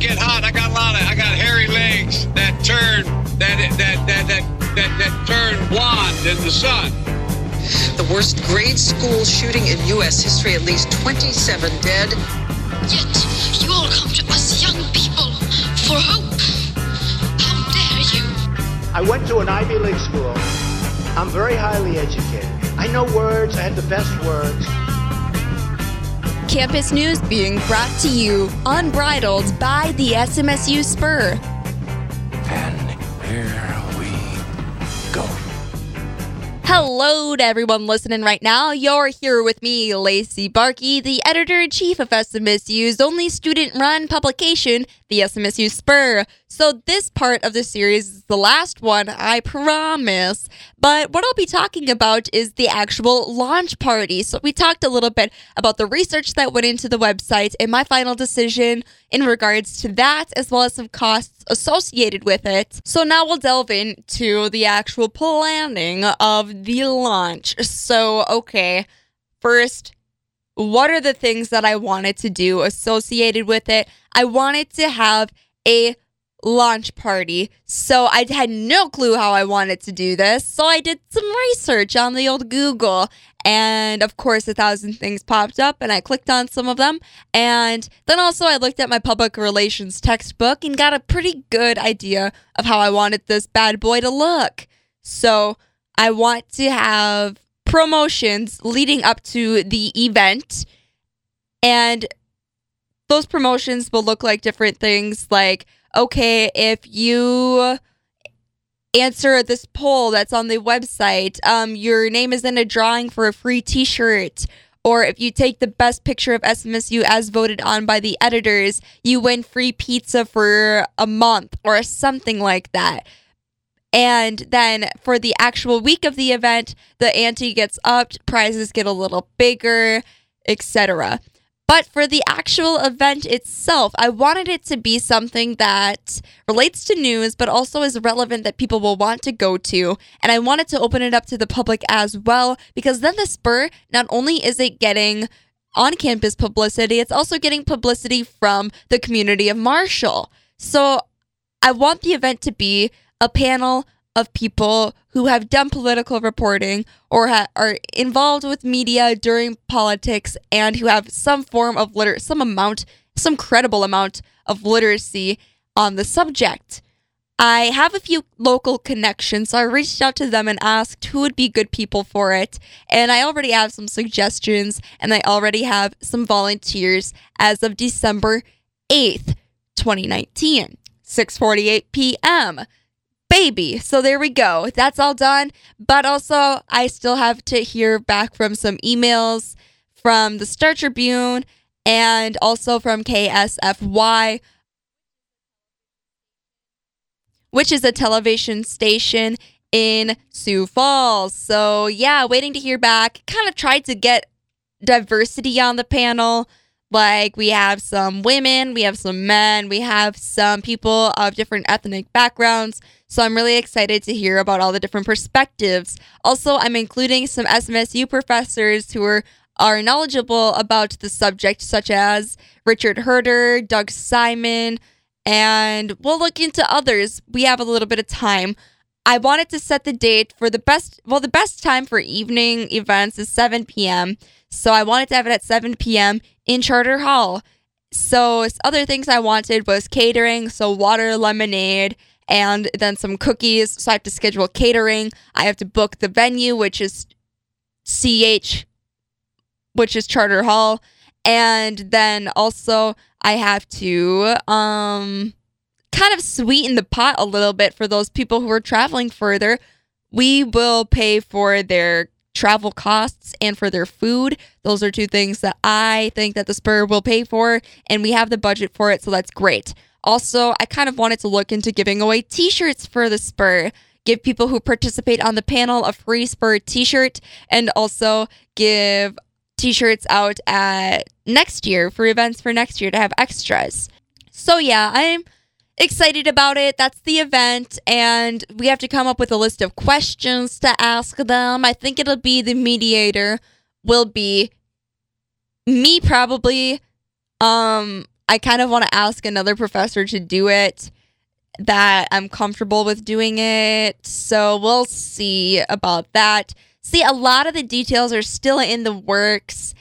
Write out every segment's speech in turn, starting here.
get hot. I got a lot of, I got hairy legs that turn, that, that, that, that, that, that turn blonde in the sun. The worst grade school shooting in U.S. history, at least 27 dead. Yet you all come to us young people for hope. How dare you? I went to an Ivy League school. I'm very highly educated. I know words, I have the best words. Campus news being brought to you unbridled by the SMSU Spur. Hello to everyone listening right now. You're here with me, Lacey Barkey, the editor in chief of SMSU's only student run publication, the SMSU Spur. So, this part of the series is the last one, I promise. But what I'll be talking about is the actual launch party. So, we talked a little bit about the research that went into the website and my final decision in regards to that, as well as some costs associated with it. So, now we'll delve into the actual planning of the launch. So, okay, first, what are the things that I wanted to do associated with it? I wanted to have a launch party. So I had no clue how I wanted to do this. So I did some research on the old Google. And of course, a thousand things popped up, and I clicked on some of them. And then also, I looked at my public relations textbook and got a pretty good idea of how I wanted this bad boy to look. So I want to have promotions leading up to the event. And those promotions will look like different things like okay if you answer this poll that's on the website um, your name is in a drawing for a free t-shirt or if you take the best picture of smsu as voted on by the editors you win free pizza for a month or something like that and then for the actual week of the event the ante gets upped prizes get a little bigger etc but for the actual event itself, I wanted it to be something that relates to news, but also is relevant that people will want to go to. And I wanted to open it up to the public as well, because then the Spur, not only is it getting on campus publicity, it's also getting publicity from the community of Marshall. So I want the event to be a panel of people who have done political reporting or ha- are involved with media during politics and who have some form of liter some amount some credible amount of literacy on the subject. I have a few local connections, so I reached out to them and asked who would be good people for it. And I already have some suggestions and I already have some volunteers as of December 8th, 2019, 6:48 p.m baby. So there we go. That's all done. But also, I still have to hear back from some emails from the Star Tribune and also from KSFY, which is a television station in Sioux Falls. So, yeah, waiting to hear back. Kind of tried to get diversity on the panel. Like, we have some women, we have some men, we have some people of different ethnic backgrounds. So I'm really excited to hear about all the different perspectives. Also, I'm including some SMSU professors who are are knowledgeable about the subject, such as Richard Herder, Doug Simon, and we'll look into others. We have a little bit of time. I wanted to set the date for the best, well, the best time for evening events is 7 p.m. So I wanted to have it at 7 p.m. in Charter Hall. So other things I wanted was catering, so water, lemonade, and then some cookies. So I have to schedule catering. I have to book the venue, which is CH, which is Charter Hall. And then also I have to um kind of sweeten the pot a little bit for those people who are traveling further. We will pay for their travel costs and for their food. Those are two things that I think that the Spur will pay for and we have the budget for it, so that's great. Also, I kind of wanted to look into giving away t shirts for the Spur. Give people who participate on the panel a free Spur t shirt and also give t shirts out at next year for events for next year to have extras. So, yeah, I'm excited about it. That's the event, and we have to come up with a list of questions to ask them. I think it'll be the mediator, will be me probably. Um, I kind of want to ask another professor to do it that I'm comfortable with doing it. So we'll see about that. See, a lot of the details are still in the works.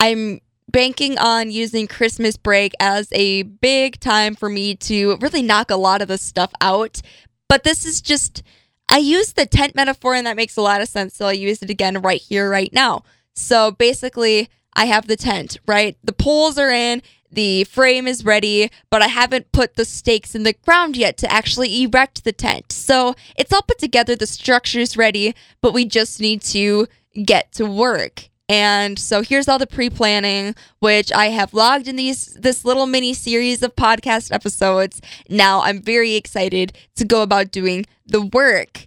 I'm banking on using Christmas break as a big time for me to really knock a lot of the stuff out. But this is just, I used the tent metaphor and that makes a lot of sense. So I'll use it again right here, right now. So basically, I have the tent, right? The poles are in, the frame is ready, but I haven't put the stakes in the ground yet to actually erect the tent. So it's all put together, the structure's ready, but we just need to get to work. And so here's all the pre-planning, which I have logged in these this little mini series of podcast episodes. Now I'm very excited to go about doing the work.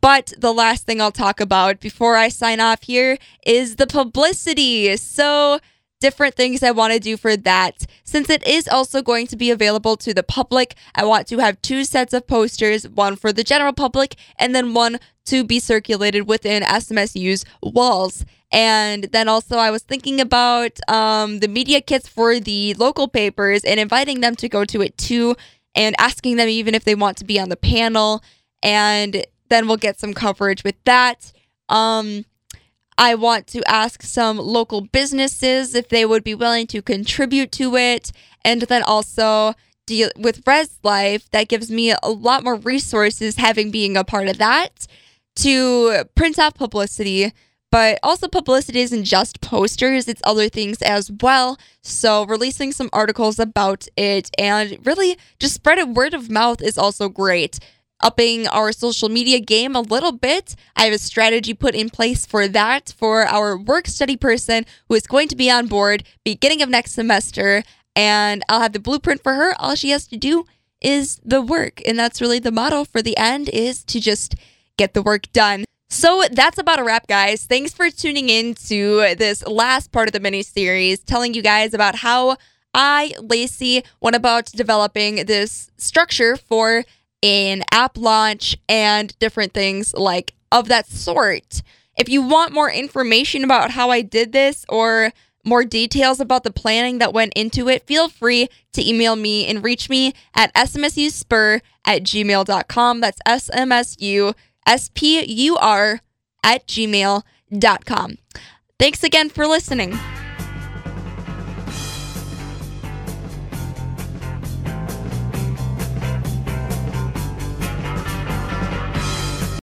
But the last thing I'll talk about before I sign off here is the publicity. So different things I want to do for that. Since it is also going to be available to the public, I want to have two sets of posters, one for the general public and then one to be circulated within SMSU's walls. And then also, I was thinking about um, the media kits for the local papers and inviting them to go to it too, and asking them even if they want to be on the panel. And then we'll get some coverage with that. Um, I want to ask some local businesses if they would be willing to contribute to it. And then also deal with Res Life, that gives me a lot more resources having being a part of that to print out publicity. But also, publicity isn't just posters, it's other things as well. So, releasing some articles about it and really just spread it word of mouth is also great upping our social media game a little bit. I have a strategy put in place for that for our work study person who is going to be on board beginning of next semester. And I'll have the blueprint for her. All she has to do is the work. And that's really the model for the end is to just get the work done. So that's about a wrap, guys. Thanks for tuning in to this last part of the mini series, telling you guys about how I, Lacey, went about developing this structure for an app launch and different things like of that sort. If you want more information about how I did this or more details about the planning that went into it, feel free to email me and reach me at smsuspur at gmail.com. That's S-M-S-U S-P-U-R at gmail.com. Thanks again for listening.